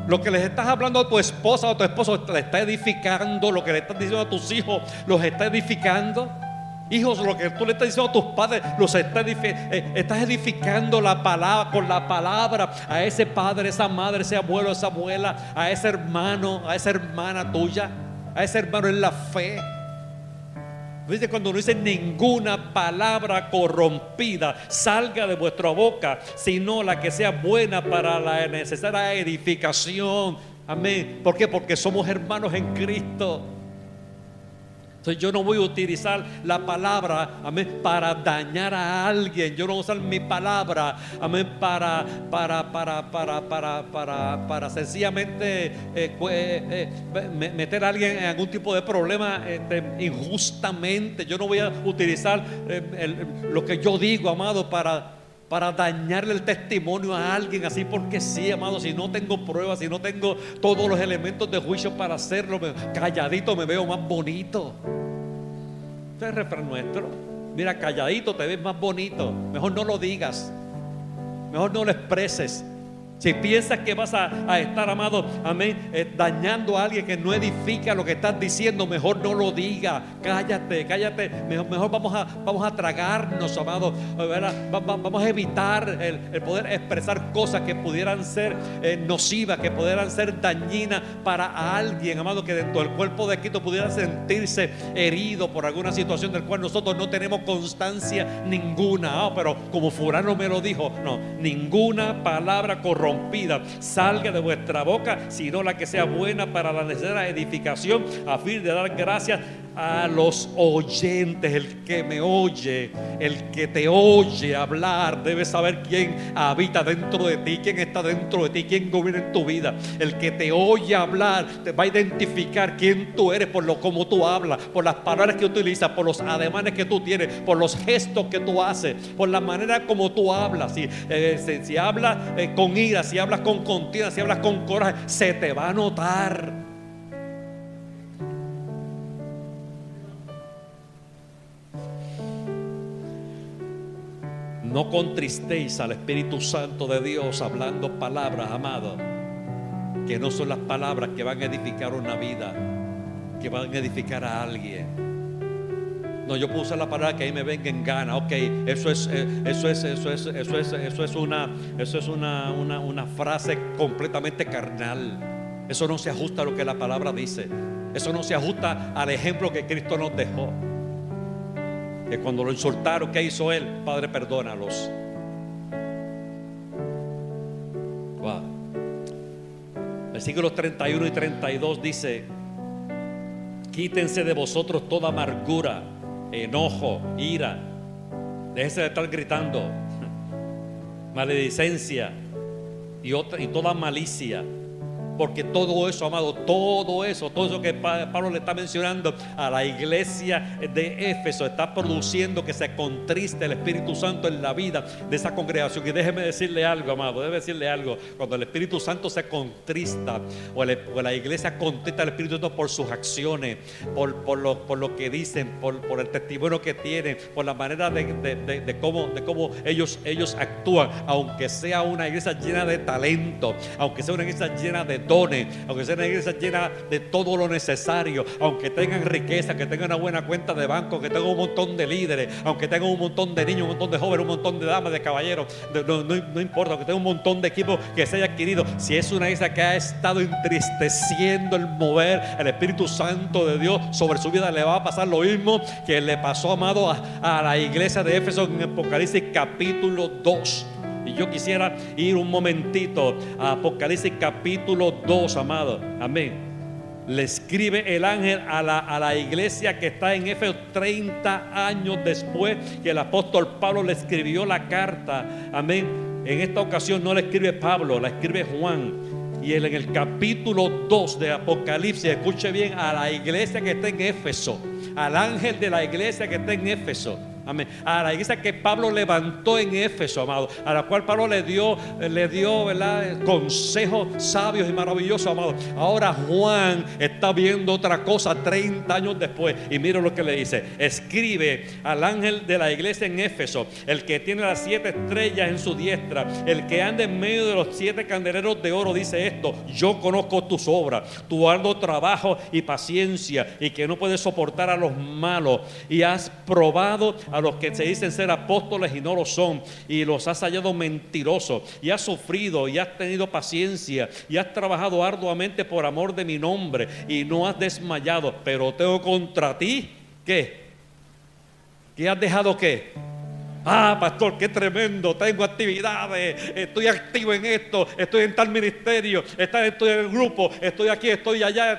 Lo que les estás hablando a tu esposa o a tu esposo le está edificando. Lo que le estás diciendo a tus hijos los está edificando. Hijos, lo que tú le estás diciendo a tus padres, los está eh, estás edificando la palabra, con la palabra a ese padre, esa madre, ese abuelo, esa abuela, a ese hermano, a esa hermana tuya, a ese hermano en la fe. Dice cuando no dice ninguna palabra corrompida salga de vuestra boca, sino la que sea buena para la necesaria edificación. Amén. ¿Por qué? Porque somos hermanos en Cristo yo no voy a utilizar la palabra, amén, para dañar a alguien. Yo no voy a usar mi palabra, amén, para, para, para, para, para, para, para sencillamente eh, eh, eh, meter a alguien en algún tipo de problema este, injustamente. Yo no voy a utilizar lo que yo digo, amado, para para dañarle el testimonio a alguien así porque sí, amado, si no tengo pruebas, si no tengo todos los elementos de juicio para hacerlo, calladito me veo más bonito. Este es refrán nuestro. Mira, calladito te ves más bonito. Mejor no lo digas. Mejor no lo expreses. Si piensas que vas a, estar, amado, amén, eh, dañando a alguien que no edifica lo que estás diciendo, mejor no lo diga. Cállate, cállate. Mejor, vamos, a, vamos a tragarnos, amado. Vamos a evitar el, poder expresar cosas que pudieran ser eh, nocivas, que pudieran ser dañinas para alguien, amado, que dentro del cuerpo de Cristo pudiera sentirse herido por alguna situación del cual nosotros no tenemos constancia ninguna. Ah, pero como Furano me lo dijo, no, ninguna palabra correcta rompida salga de vuestra boca, sino la que sea buena para la necesaria edificación, a fin de dar gracias a los oyentes, el que me oye, el que te oye hablar, debe saber quién habita dentro de ti, quién está dentro de ti, quién gobierna en tu vida. El que te oye hablar te va a identificar quién tú eres por lo como tú hablas, por las palabras que utilizas, por los ademanes que tú tienes, por los gestos que tú haces, por la manera como tú hablas. Si, eh, si, hablas eh, con ira, si hablas con contienda, si hablas con coraje, se te va a notar. No contristéis al Espíritu Santo de Dios hablando palabras, amados, que no son las palabras que van a edificar una vida, que van a edificar a alguien. No, yo puse la palabra que ahí me venga en gana. Ok, eso es, eh, eso es, eso es, eso es, eso es una, eso es una, una, una frase completamente carnal. Eso no se ajusta a lo que la palabra dice. Eso no se ajusta al ejemplo que Cristo nos dejó que cuando lo insultaron, ¿qué hizo él? Padre, perdónalos. Wow. Versículos 31 y 32 dice, quítense de vosotros toda amargura, enojo, ira. Déjense de estar gritando, <laughs> maledicencia y, otra, y toda malicia porque todo eso, amado, todo eso, todo eso que Pablo le está mencionando a la iglesia de Éfeso está produciendo que se contriste el Espíritu Santo en la vida de esa congregación. Y déjeme decirle algo, amado, debe decirle algo. Cuando el Espíritu Santo se contrista o, la iglesia contrista al Espíritu Santo por sus acciones, por, lo, que dicen, por, el testimonio que tienen, por la manera de, de, cómo, de cómo ellos, ellos actúan, aunque sea una iglesia llena de talento, aunque sea una iglesia llena de aunque sea una iglesia llena de todo lo necesario, aunque tengan riqueza, que tengan una buena cuenta de banco, que tengan un montón de líderes, aunque tengan un montón de niños, un montón de jóvenes, un montón de damas, de caballeros, no, importa, aunque tengan un montón de equipos que se haya adquirido, si es una iglesia que ha estado entristeciendo el mover el Espíritu Santo de Dios sobre su vida, le va a pasar lo mismo que le pasó, amado, a, a la iglesia de Éfeso en Apocalipsis capítulo 2. Y yo quisiera ir un momentito a Apocalipsis capítulo 2, amado. Amén. Le escribe el ángel a la, a la iglesia que está en Éfeso 30 años después que el apóstol Pablo le escribió la carta. Amén. En esta ocasión no la escribe Pablo, la escribe Juan. Y él en el capítulo 2 de Apocalipsis, escuche bien, a la iglesia que está en Éfeso, al ángel de la iglesia que está en Éfeso. Amén. A la iglesia que Pablo levantó en Éfeso, amado, a la cual Pablo le dio, le dio, ¿verdad? Consejos sabios y maravillosos, amado. Ahora Juan está viendo otra cosa 30 años después. Y mira lo que le dice: Escribe al ángel de la iglesia en Éfeso, el que tiene las siete estrellas en su diestra, el que anda en medio de los siete candeleros de oro, dice esto: Yo conozco tus obras, tu arduo trabajo y paciencia, y que no puedes soportar a los malos, y has probado los que se dicen ser apóstoles y no lo son, y los has hallado mentirosos, y has sufrido, y has tenido paciencia, y has trabajado arduamente por amor de mi nombre, y no has desmayado, pero tengo contra ti, ¿qué? ¿Qué has dejado qué? Ah, pastor, qué tremendo. Tengo actividades. Estoy activo en esto. Estoy en tal ministerio. Estoy en el grupo. Estoy aquí, estoy allá.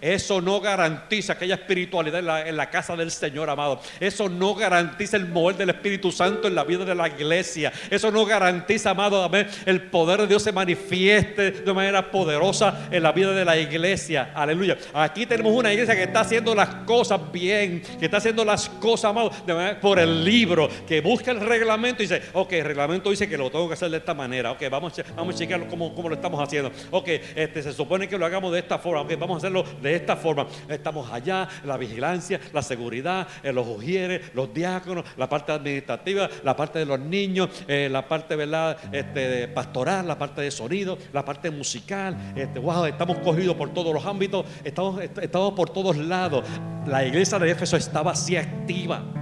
Eso no garantiza aquella espiritualidad en la, casa del Señor, amado. Eso no garantiza el mover del Espíritu Santo en la vida de la iglesia. Eso no garantiza, amado, el poder de Dios se manifieste de manera poderosa en la vida de la iglesia. Aleluya. Aquí tenemos una iglesia que está haciendo las cosas bien. Que está haciendo las cosas, amado, por el libro. Que busca el reglamento y dice, ok, el reglamento dice que lo tengo que hacer de esta manera, ok, vamos, vamos a chequear cómo, lo estamos haciendo, ok, este, se supone que lo hagamos de esta forma, ok, vamos a hacerlo de esta forma. Estamos allá, la vigilancia, la seguridad, eh, los ujieres, los diáconos, la parte administrativa, la parte de los niños, eh, la parte ¿verdad? Este, pastoral, la parte de sonido, la parte musical. Este, wow, estamos cogidos por todos los ámbitos, estamos, estamos por todos lados. La iglesia de Éfeso estaba así activa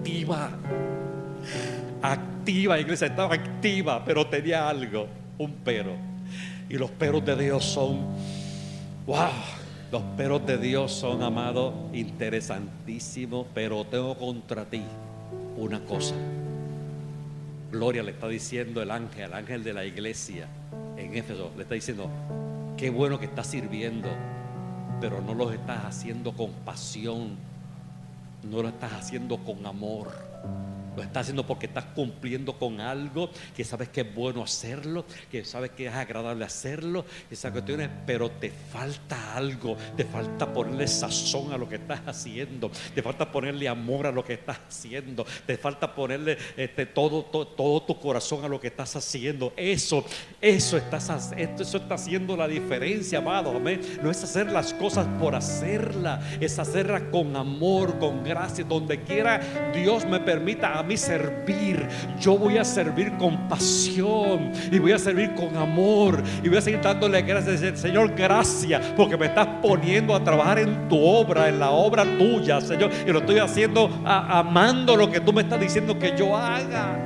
activa. Activa, iglesia, estaba activa, pero tenía algo, un pero. Y los peros de Dios son, wow, los peros de Dios son, amados, interesantísimos, pero tengo contra ti una cosa. Gloria le está diciendo el ángel, el ángel de la iglesia en Éfeso, le está diciendo, qué bueno que estás sirviendo, pero no lo estás haciendo con pasión, no lo estás haciendo con amor. Lo estás haciendo porque estás cumpliendo con algo que sabes que es bueno hacerlo, que sabes que es agradable hacerlo, esas cuestiones, pero te falta algo, te falta ponerle sazón a lo que estás haciendo, te falta ponerle amor a lo que estás haciendo, te falta ponerle este, todo, tu corazón a lo que estás haciendo. Eso, eso, estás, eso está haciendo la diferencia, amado. Amén. No es hacer las cosas por hacerla, es hacerla con amor, con gracia, donde quiera Dios me permita a mí servir. Yo voy a servir con pasión y voy a servir con amor y voy a seguir dándole gracias. Señor, gracias porque me estás poniendo a trabajar en tu obra, en la obra tuya, Señor. Y lo estoy haciendo amando lo que tú me estás diciendo que yo haga.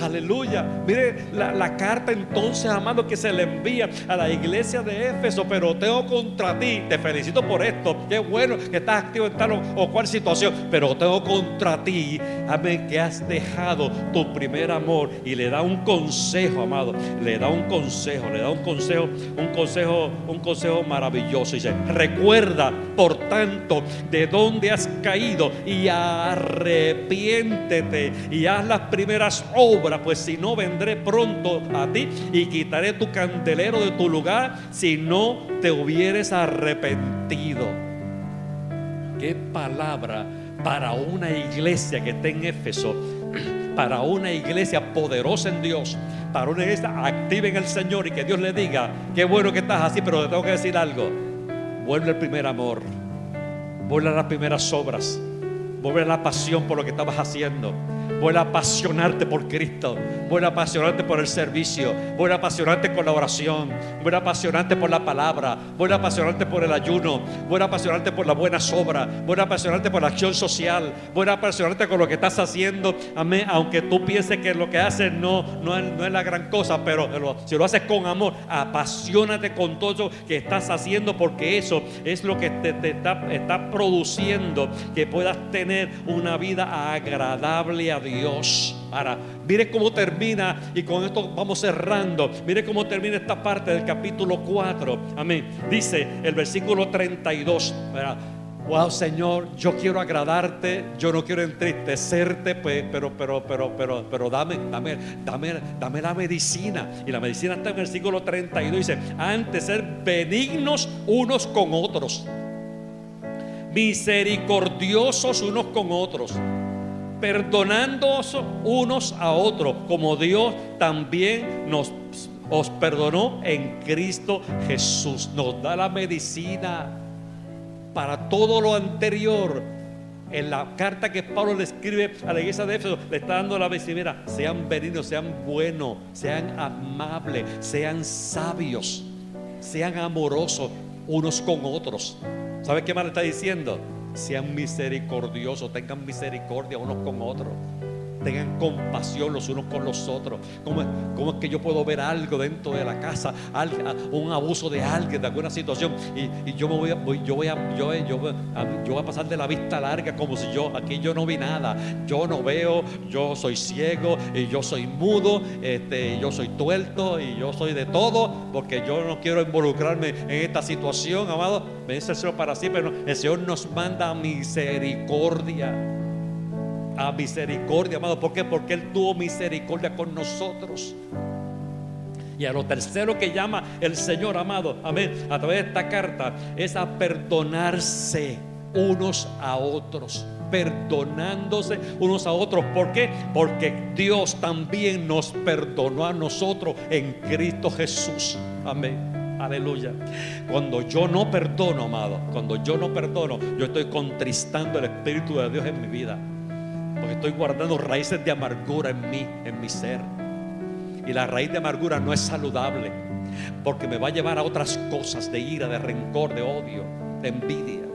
Aleluya. Mire la, carta entonces, amado, que se le envía a la iglesia de Éfeso. Pero tengo contra ti. Te felicito por esto. Qué bueno que estás activo en tal o, cual situación. Pero tengo contra ti. Amén. Que has dejado tu primer amor. Y le da un consejo, amado. Le da un consejo. Le da un consejo. Un consejo. Un consejo maravilloso. Dice: Recuerda, por tanto, de dónde has caído. Y arrepiéntete. Y haz las primeras obras pues si no vendré pronto a ti y quitaré tu candelero de tu lugar si no te hubieres arrepentido. Qué palabra para una iglesia que está en Éfeso, <clears throat> para una iglesia poderosa en Dios, para una iglesia activa en el Señor y que Dios le diga, qué bueno que estás así, pero te tengo que decir algo. Vuelve el primer amor, vuelve a las primeras obras, vuelve a la pasión por lo que estabas haciendo Vuelve a apasionarte por Cristo. Vuelve a apasionarte por el servicio. Vuelve a apasionarte con la oración. Vuelve a apasionarte por la palabra. Vuelve a apasionarte por el ayuno. Vuelve a apasionarte por las buenas obras. Vuelve a apasionarte por la acción social. Vuelve a apasionarte con lo que estás haciendo. Amén. Aunque tú pienses que lo que haces no, no, es, la gran cosa, pero si lo haces con amor, apasionate con todo lo que estás haciendo porque eso es lo que te, está, está produciendo que puedas tener una vida agradable a Dios. Dios. Ahora, mire cómo termina, y con esto vamos cerrando. Mire cómo termina esta parte del capítulo 4. Amén. Dice el versículo 32. Wow, Señor, yo quiero agradarte, yo no quiero entristecerte, pues, pero, pero, pero, pero, pero dame, dame, dame, dame la medicina. Y la medicina está en el versículo 32, dice, antes ser benignos unos con otros, misericordiosos unos con otros, perdonándoos unos a otros, como Dios también nos os perdonó en Cristo Jesús. Nos da la medicina para todo lo anterior. En la carta que Pablo le escribe a la iglesia de Éfeso, le está dando la medicina. Sean benignos, sean buenos, sean amables, sean sabios, sean amorosos unos con otros. ¿Sabe qué más le está diciendo? Sean misericordiosos, tengan misericordia unos con otros tengan compasión los unos con los otros. ¿Cómo, es que yo puedo ver algo dentro de la casa, un abuso de alguien, de alguna situación, y, yo me voy, a, a, a pasar de la vista larga como si yo, aquí yo no vi nada, yo no veo, yo soy ciego, y yo soy mudo, este, yo soy tuerto, y yo soy de todo, porque yo no quiero involucrarme en esta situación, amado. Me dice el Señor para sí, pero el Señor nos manda misericordia a misericordia, amado. ¿Por qué? Porque Él tuvo misericordia con nosotros. Y a lo tercero que llama el Señor, amado, amén, a través de esta carta, es a perdonarse unos a otros. Perdonándose unos a otros. ¿Por qué? Porque Dios también nos perdonó a nosotros en Cristo Jesús. Amén. Aleluya. Cuando yo no perdono, amado, cuando yo no perdono, yo estoy contristando el Espíritu de Dios en mi vida. Porque estoy guardando raíces de amargura en mí, en mi ser. Y la raíz de amargura no es saludable. Porque me va a llevar a otras cosas de ira, de rencor, de odio, de envidia.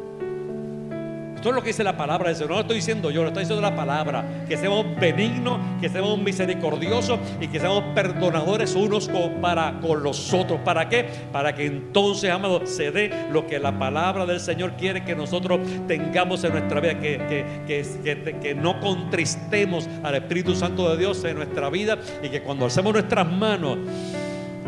Es lo que dice la palabra del Señor. No lo estoy diciendo yo, lo estoy diciendo la palabra. Que seamos benignos, que seamos misericordiosos y que seamos perdonadores unos con, con los otros. ¿Para qué? Para que entonces, amado, se dé lo que la palabra del Señor quiere que nosotros tengamos en nuestra vida. Que, que, que, que no contristemos al Espíritu Santo de Dios en nuestra vida y que cuando hacemos nuestras manos,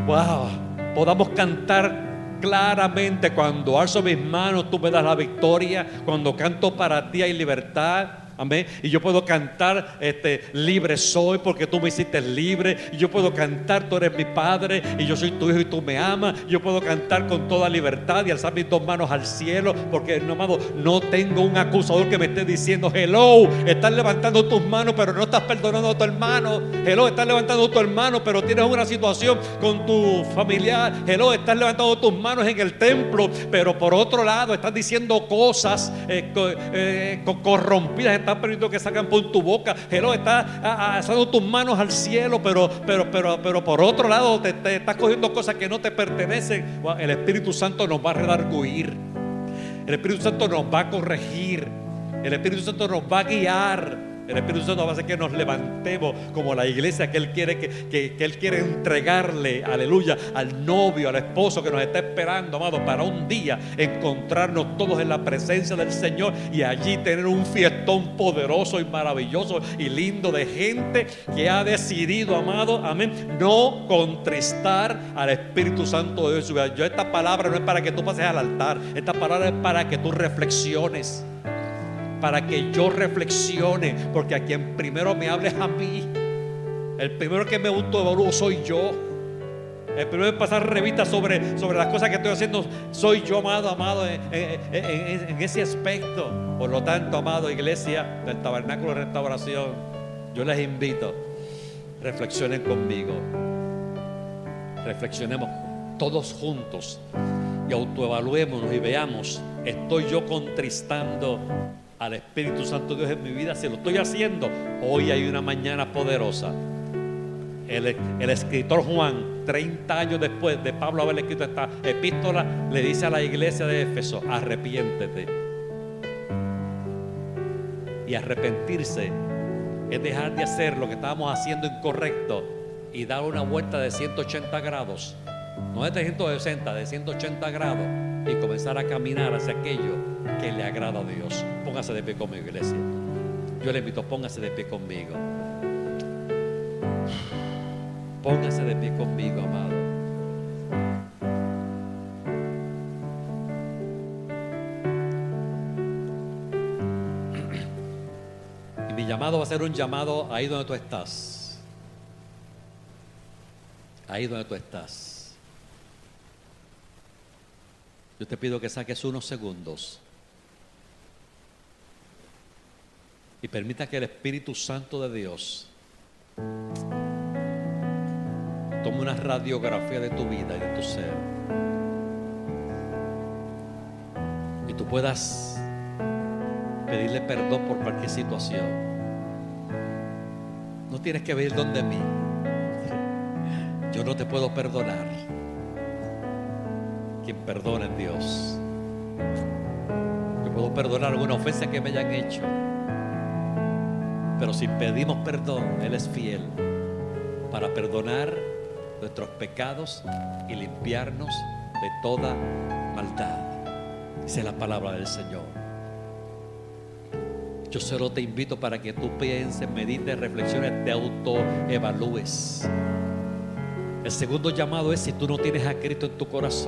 wow, podamos cantar claramente cuando alzo mis manos, tú me das la victoria. Cuando canto para ti hay libertad. Amén. Y yo puedo cantar, este, libre soy porque tú me hiciste libre. Y yo puedo cantar, tú eres mi padre y yo soy tu hijo y tú me amas. Yo puedo cantar con toda libertad y alzar mis dos manos al cielo porque, no, no tengo un acusador que me esté diciendo, hello, estás levantando tus manos pero no estás perdonando a tu hermano. Hello, estás levantando a tu hermano pero tienes una situación con tu familiar. Hello, estás levantando tus manos en el templo pero por otro lado estás diciendo cosas eh, eh, corrompidas estás permitiendo que salgan por tu boca. Hello, estás alzando tus manos al cielo, pero, pero, pero, pero por otro lado te, estás cogiendo cosas que no te pertenecen. El Espíritu Santo nos va a redarguir. El Espíritu Santo nos va a corregir. El Espíritu Santo nos va a guiar. El Espíritu Santo va a hacer que nos levantemos como la iglesia que Él quiere, que, Él quiere entregarle, aleluya, al novio, al esposo que nos está esperando, amado, para un día encontrarnos todos en la presencia del Señor y allí tener un fiestón poderoso y maravilloso y lindo de gente que ha decidido, amado, amén, no contristar al Espíritu Santo de Dios. Yo esta palabra no es para que tú pases al altar, esta palabra es para que tú reflexiones para que yo reflexione, porque a quien primero me hables a mí, el primero que me autoevalúo soy yo. El primero en pasar revista sobre, sobre las cosas que estoy haciendo soy yo, amado, amado, en, ese aspecto. Por lo tanto, amado iglesia del Tabernáculo de Restauración, yo les invito, reflexionen conmigo. Reflexionemos todos juntos y autoevaluémonos y veamos, ¿estoy yo contristando al Espíritu Santo Dios en mi vida, si lo estoy haciendo, hoy hay una mañana poderosa. El, escritor Juan, 30 años después de Pablo haber escrito esta epístola, le dice a la iglesia de Éfeso, arrepiéntete. Y arrepentirse es dejar de hacer lo que estábamos haciendo incorrecto y dar una vuelta de 180 grados, no de 360, de 180 grados y comenzar a caminar hacia aquello que le agrada a Dios. Póngase de pie conmigo, iglesia. Yo le invito, póngase de pie conmigo. Póngase de pie conmigo, amado. Y mi llamado va a ser un llamado ahí donde tú estás. Ahí donde tú estás. Yo te pido que saques unos segundos y permita que el Espíritu Santo de Dios tome una radiografía de tu vida y de tu ser. Y tú puedas pedirle perdón por cualquier situación. No tienes que venir donde mí. Yo no te puedo perdonar. Quien perdona es Dios. Yo puedo perdonar alguna ofensa que me hayan hecho. Pero si pedimos perdón, Él es fiel para perdonar nuestros pecados y limpiarnos de toda maldad. Es la palabra del Señor. Yo solo te invito para que tú pienses, medites, reflexiones, te autoevalúes. El segundo llamado es si tú no tienes a Cristo en tu corazón.